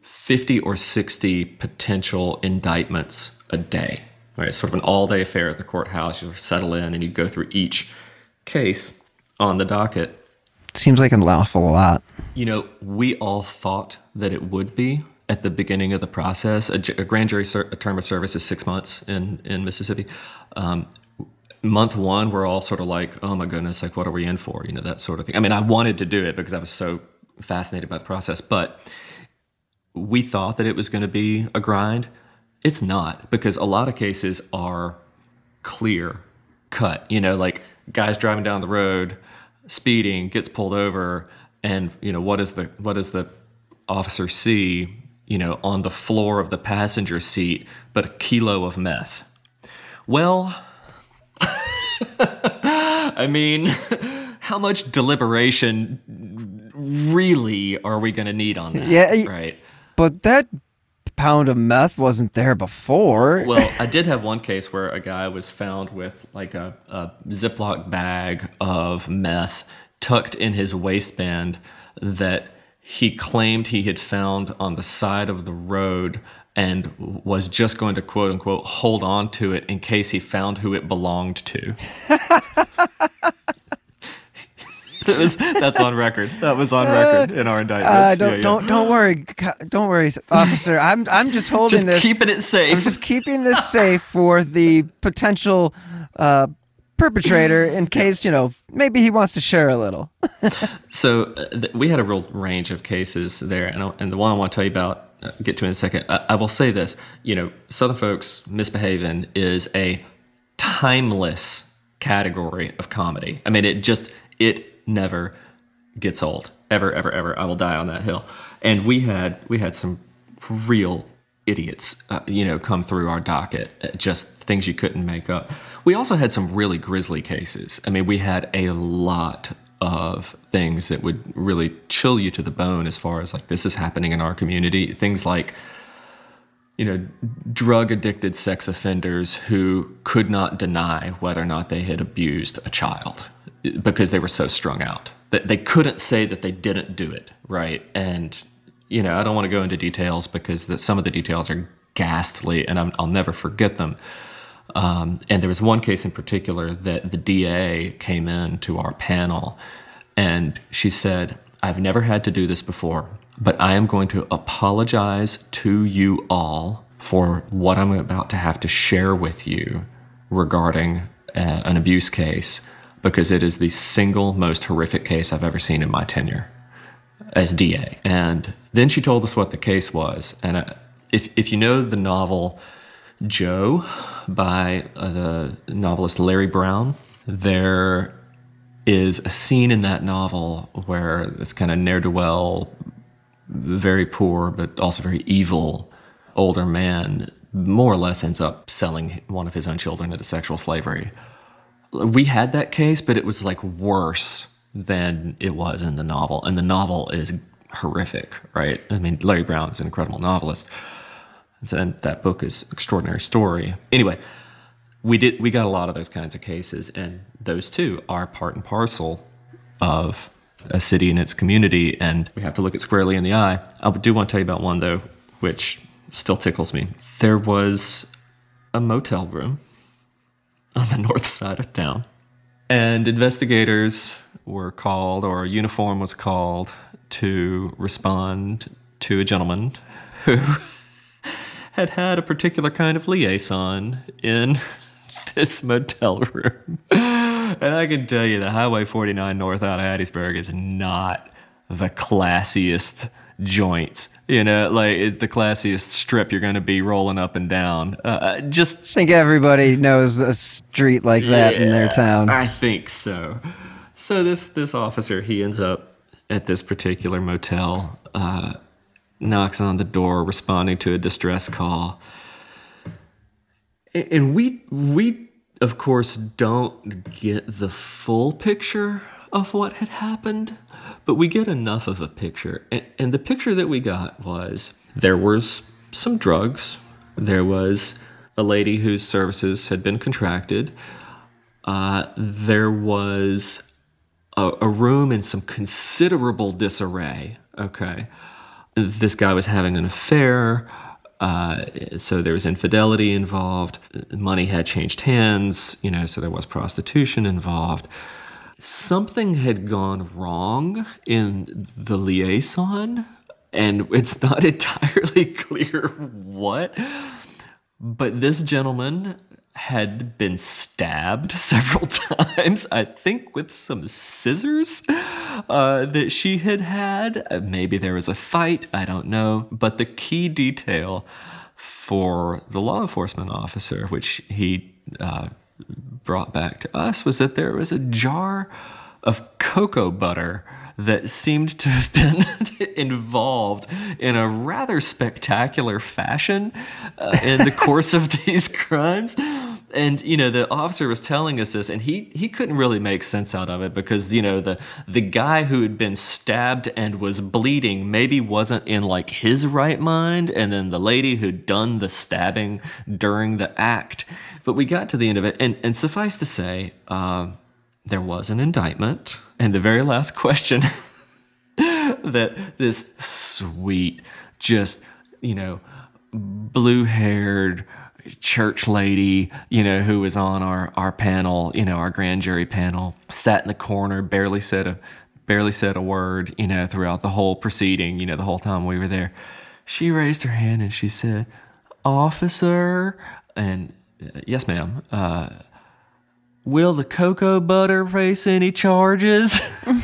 50 or 60 potential indictments a day, right? Sort of an all day affair at the courthouse. You settle in and you go through each case on the docket. Seems like an awful lot. You know, we all thought that it would be at the beginning of the process. A, a grand jury ser- a term of service is six months in, in Mississippi. Um, month one, we're all sort of like, oh my goodness, like what are we in for? You know, that sort of thing. I mean, I wanted to do it because I was so fascinated by the process, but we thought that it was going to be a grind. It's not because a lot of cases are clear cut. You know, like guys driving down the road, speeding, gets pulled over, and you know what is the what does the officer see? You know, on the floor of the passenger seat, but a kilo of meth. Well, <laughs> I mean, <laughs> how much deliberation really are we going to need on that? Yeah, right. But that pound of meth wasn't there before. Well, <laughs> I did have one case where a guy was found with like a, a Ziploc bag of meth tucked in his waistband that he claimed he had found on the side of the road and was just going to quote unquote hold on to it in case he found who it belonged to. <laughs> <laughs> was, that's on record. That was on record in our indictments. Uh, don't, Yeah, yeah. don't don't worry, don't worry, officer. I'm I'm just holding just this. keeping it safe. I'm just keeping this safe for the potential uh, perpetrator in case you know maybe he wants to share a little. <laughs> So uh, th- we had a real range of cases there, and, I, and the one I want to tell you about, uh, get to in a second. I, I will say this: you know, Southern folks misbehaving is a timeless category of comedy. I mean, it just it never gets old, ever, ever, ever. I will die on that hill. And we had we had some real idiots, uh, you know, come through our docket, uh, just things you couldn't make up. We also had some really grisly cases. I mean, we had a lot of things that would really chill you to the bone as far as like this is happening in our community. Things like you know, drug addicted sex offenders who could not deny whether or not they had abused a child because they were so strung out that they couldn't say that they didn't do it, right? And you know, I don't want to go into details because the, some of the details are ghastly, and I'm, I'll never forget them. Um, and there was one case in particular that the DA came in to our panel, and she said, "I've never had to do this before, but I am going to apologize to you all for what I'm about to have to share with you regarding uh, an abuse case." Because it is the single most horrific case I've ever seen in my tenure as DA. And then she told us what the case was. And uh, if, if you know the novel Joe by uh, the novelist Larry Brown, there is a scene in that novel where this kind of ne'er do well, very poor, but also very evil older man more or less ends up selling one of his own children into sexual slavery we had that case, but it was like worse than it was in the novel. And the novel is horrific, right? I mean, Larry Brown is an incredible novelist. And that book is extraordinary story. Anyway, we did we got a lot of those kinds of cases, and those too are part and parcel of a city and its community, and we have to look it squarely in the eye. I do want to tell you about one though, which still tickles me. There was a motel room on the <laughs> north side of town. And investigators were called, or a uniform was called, to respond to a gentleman <laughs> who <laughs> had had a particular kind of liaison in this motel room. And I can tell you that Highway 49 north out of Hattiesburg is not the classiest joint. You know, like the classiest strip you're going to be rolling up and down. Uh, just I think everybody knows a street like that in their town. I think so. So this this officer he ends up at this particular motel, uh, knocks on the door, responding to a distress call, and we we of course don't get the full picture of what had happened, but we get enough of a picture, and, and the picture that we got was there was some drugs, there was a lady whose services had been contracted. Uh, there was a, a room in some considerable disarray. Okay. This guy was having an affair. Uh, so there was infidelity involved. Money had changed hands, you know, so there was prostitution involved. Something had gone wrong in the liaison, and it's not <laughs> entirely clear what. But this gentleman had been stabbed <laughs> several times, I think with some scissors uh, that she had had. Maybe there was a fight, I don't know. But the key detail for the law enforcement officer, which he uh, brought back to us, was that there was a jar of cocoa butter that seemed to have been <laughs> involved in a rather spectacular fashion uh, in the <laughs> course of these crimes. And you know the officer was telling us this, and he he couldn't really make sense out of it because you know the the guy who had been stabbed and was bleeding maybe wasn't in like his right mind, and then the lady who'd done the stabbing during the act. But we got to the end of it, and and suffice to say, uh, there was an indictment, and the very last question <laughs> that this sweet, just you know, blue haired church lady, you know, who was on our, our panel, you know, our grand jury panel, sat in the corner, barely said a barely said a word, you know, throughout the whole proceeding, you know, the whole time we were there. She raised her hand and she said, "Officer," and uh, yes, ma'am. Uh, will the cocoa butter face any charges? <laughs>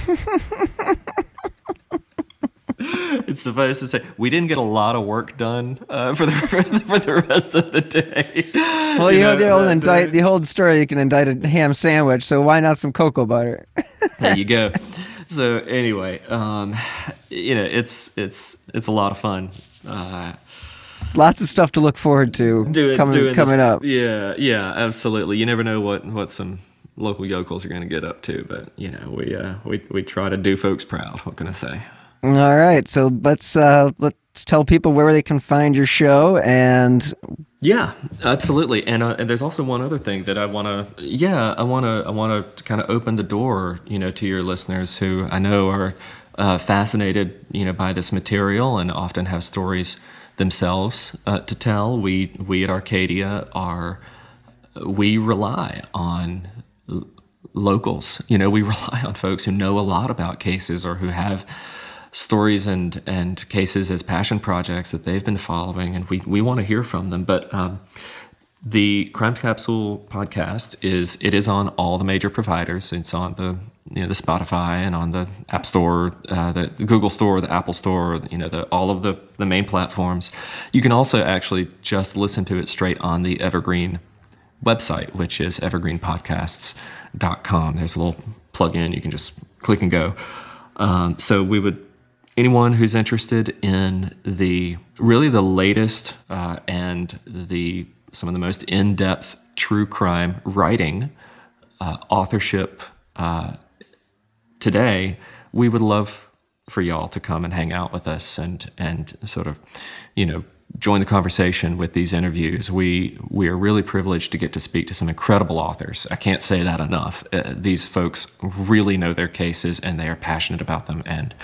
it's supposed to say we didn't get a lot of work done uh, <laughs> for the for the rest of the day. Well, you, you know, know the old indict the old story. You can indict a ham sandwich, so why not some cocoa butter? <laughs> there you go. So anyway, um, you know, it's it's it's a lot of fun. Uh, lots of stuff to look forward to doing, coming doing coming this, up. Yeah, yeah, absolutely. You never know what what some local yokels are going to get up to, but you know, we uh, we we try to do folks proud. What can I say? All right, so let's uh, let's tell people where they can find your show and. Yeah, absolutely, and uh, and there's also one other thing that I want to. Yeah, I want to I want to kind of open the door, you know, to your listeners who I know are uh, fascinated, you know, by this material and often have stories themselves uh, to tell. We we at Arcadia are we rely on locals. You know, we <laughs> rely on folks who know a lot about cases or who have stories and and cases as passion projects that they've been following, and we we want to hear from them. But um, the Crime Capsule podcast is it is on all the major providers. It's on the you know the Spotify and on the App Store, uh, the Google Store, the Apple Store, you know the all of the the main platforms. You can also actually just listen to it straight on the Evergreen website, which is evergreenpodcasts.com. There's a little plug-in you can just click and go. Um, so we would anyone who's interested in the really the latest uh, and the some of the most in-depth true crime writing uh, authorship uh, today we would love for y'all to come and hang out with us and and sort of you know join the conversation with these interviews. We we are really privileged to get to speak to some incredible authors. I can't say that enough. Uh, these folks really know their cases and they are passionate about them and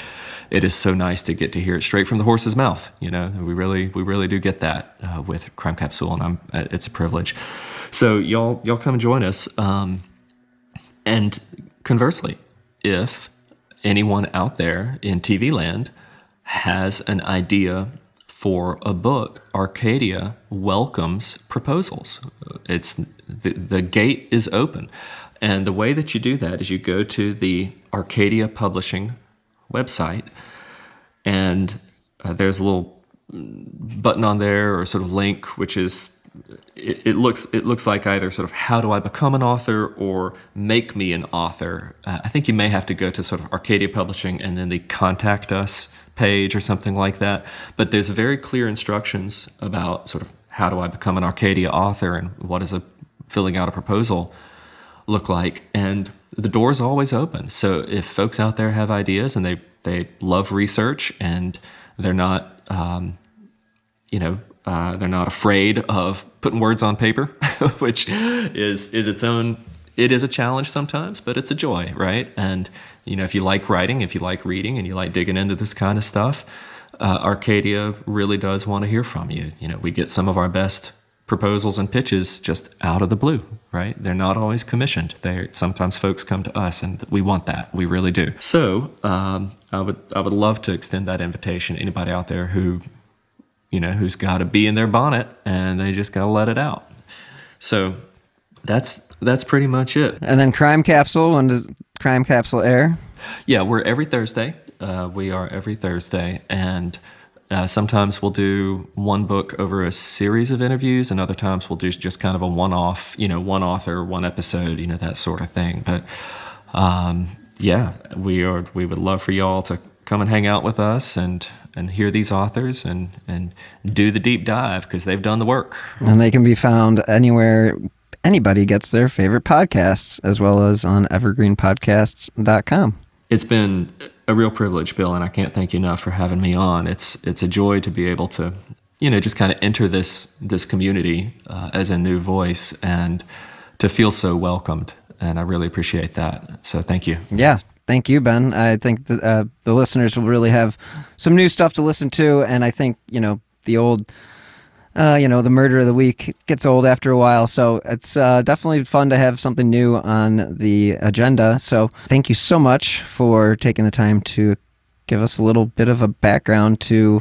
it is so nice to get to hear it straight from the horse's mouth. You know, we really we really do get that uh, with Crime Capsule, and I'm uh, it's a privilege. So y'all y'all come and join us. Um, and conversely, if anyone out there in TV land has an idea for a book, Arcadia welcomes proposals. It's the, the gate is open. And the way that you do that is you go to the Arcadia Publishing website, and uh, there's a little button on there or sort of link, which is it, it, looks it looks like either sort of how do I become an author or make me an author. Uh, I think you may have to go to sort of Arcadia Publishing and then the contact us page or something like that. But there's very clear instructions about sort of how do I become an Arcadia author and what does a filling out a proposal look like. And the door is always open. So if folks out there have ideas and they they love research and they're not, um, you know, uh, they're not afraid of putting words on paper, <laughs> which is is its own. It is a challenge sometimes, but it's a joy, right? And you know, if you like writing, if you like reading, and you like digging into this kind of stuff, uh, Arcadia really does want to hear from you. You know, we get some of our best proposals and pitches just out of the blue, right? They're not always commissioned. They sometimes folks come to us, and we want that. We really do. So um, I would I would love to extend that invitation. Anybody out there who you know who's got a bee in their bonnet and they just got to let it out. So that's that's pretty much it. And then Crime Capsule. When does Crime Capsule air? Yeah, we're every Thursday. Uh, we are every Thursday, and uh, sometimes we'll do one book over a series of interviews, and other times we'll do just kind of a one-off, you know, one author, one episode, you know, that sort of thing. But um, yeah, we are. We would love for y'all to come and hang out with us and and hear these authors and and do the deep dive because they've done the work. And they can be found anywhere anybody gets their favorite podcasts, as well as on evergreenpodcasts.com. It's been a real privilege, Bill, and I can't thank you enough for having me on. It's it's a joy to be able to, you know, just kind of enter this this community uh, as a new voice and to feel so welcomed. And I really appreciate that. So thank you. Yeah, thank you, Ben. I think the, uh, the listeners will really have some new stuff to listen to, and I think you know the old uh, you know, the murder of the week gets old after a while. So it's uh, definitely fun to have something new on the agenda. So thank you so much for taking the time to give us a little bit of a background to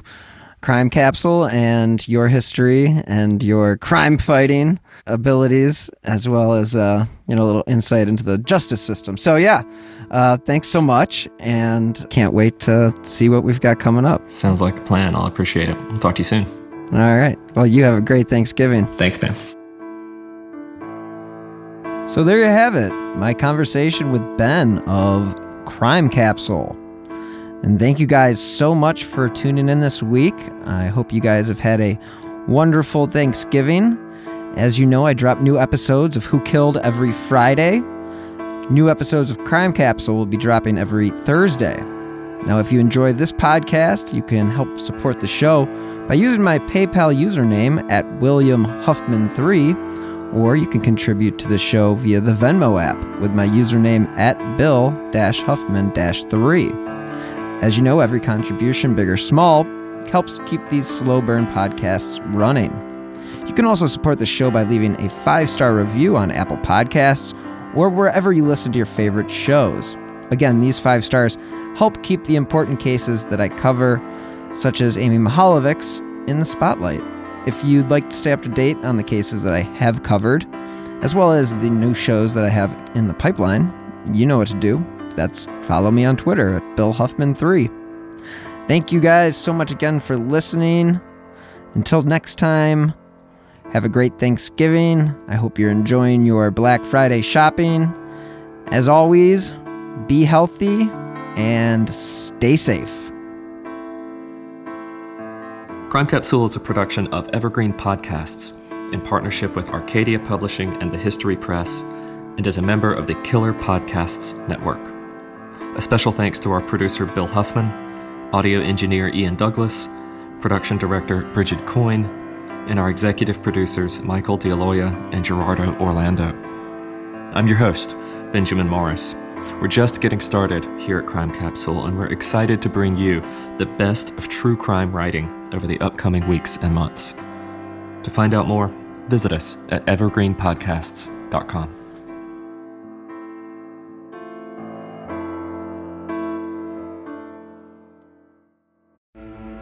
Crime Capsule and your history and your crime fighting abilities, as well as uh, you know a little insight into the justice system. So yeah, uh, thanks so much, and can't wait to see what we've got coming up. Sounds like a plan. I'll appreciate it. We'll talk to you soon. All right. Well, you have a great Thanksgiving. Thanks, man. So there you have it. My conversation with Ben of Crime Capsule. And thank you guys so much for tuning in this week. I hope you guys have had a wonderful Thanksgiving. As you know, I drop new episodes of Who Killed every Friday. New episodes of Crime Capsule will be dropping every Thursday. Now, if you enjoy this podcast, you can help support the show by using my PayPal username at William Huffman3, or you can contribute to the show via the Venmo app with my username at Bill Huffman 3. As you know, every contribution, big or small, helps keep these slow burn podcasts running. You can also support the show by leaving a five star review on Apple Podcasts or wherever you listen to your favorite shows. Again, these five stars help keep the important cases that I cover, such as Amy Mihaljevic's, in the spotlight. If you'd like to stay up to date on the cases that I have covered, as well as the new shows that I have in the pipeline, you know what to do. That's follow me on Twitter at Bill Huffman3. Thank you guys so much again for listening. Until next time, have a great Thanksgiving. I hope you're enjoying your Black Friday shopping. As always, be healthy and stay safe. Crime Capsule is a production of Evergreen Podcasts in partnership with Arcadia Publishing and the History Press and is a member of the Killer Podcasts Network. A special thanks to our producer Bill Huffman, audio engineer Ian Douglas, production director Bridget Coyne, and our executive producers Michael D'Aloia and Gerardo Orlando. I'm your host, Benjamin Morris. We're just getting started here at Crime Capsule, and we're excited to bring you the best of true crime writing over the upcoming weeks and months. To find out more, visit us at evergreenpodcasts.com.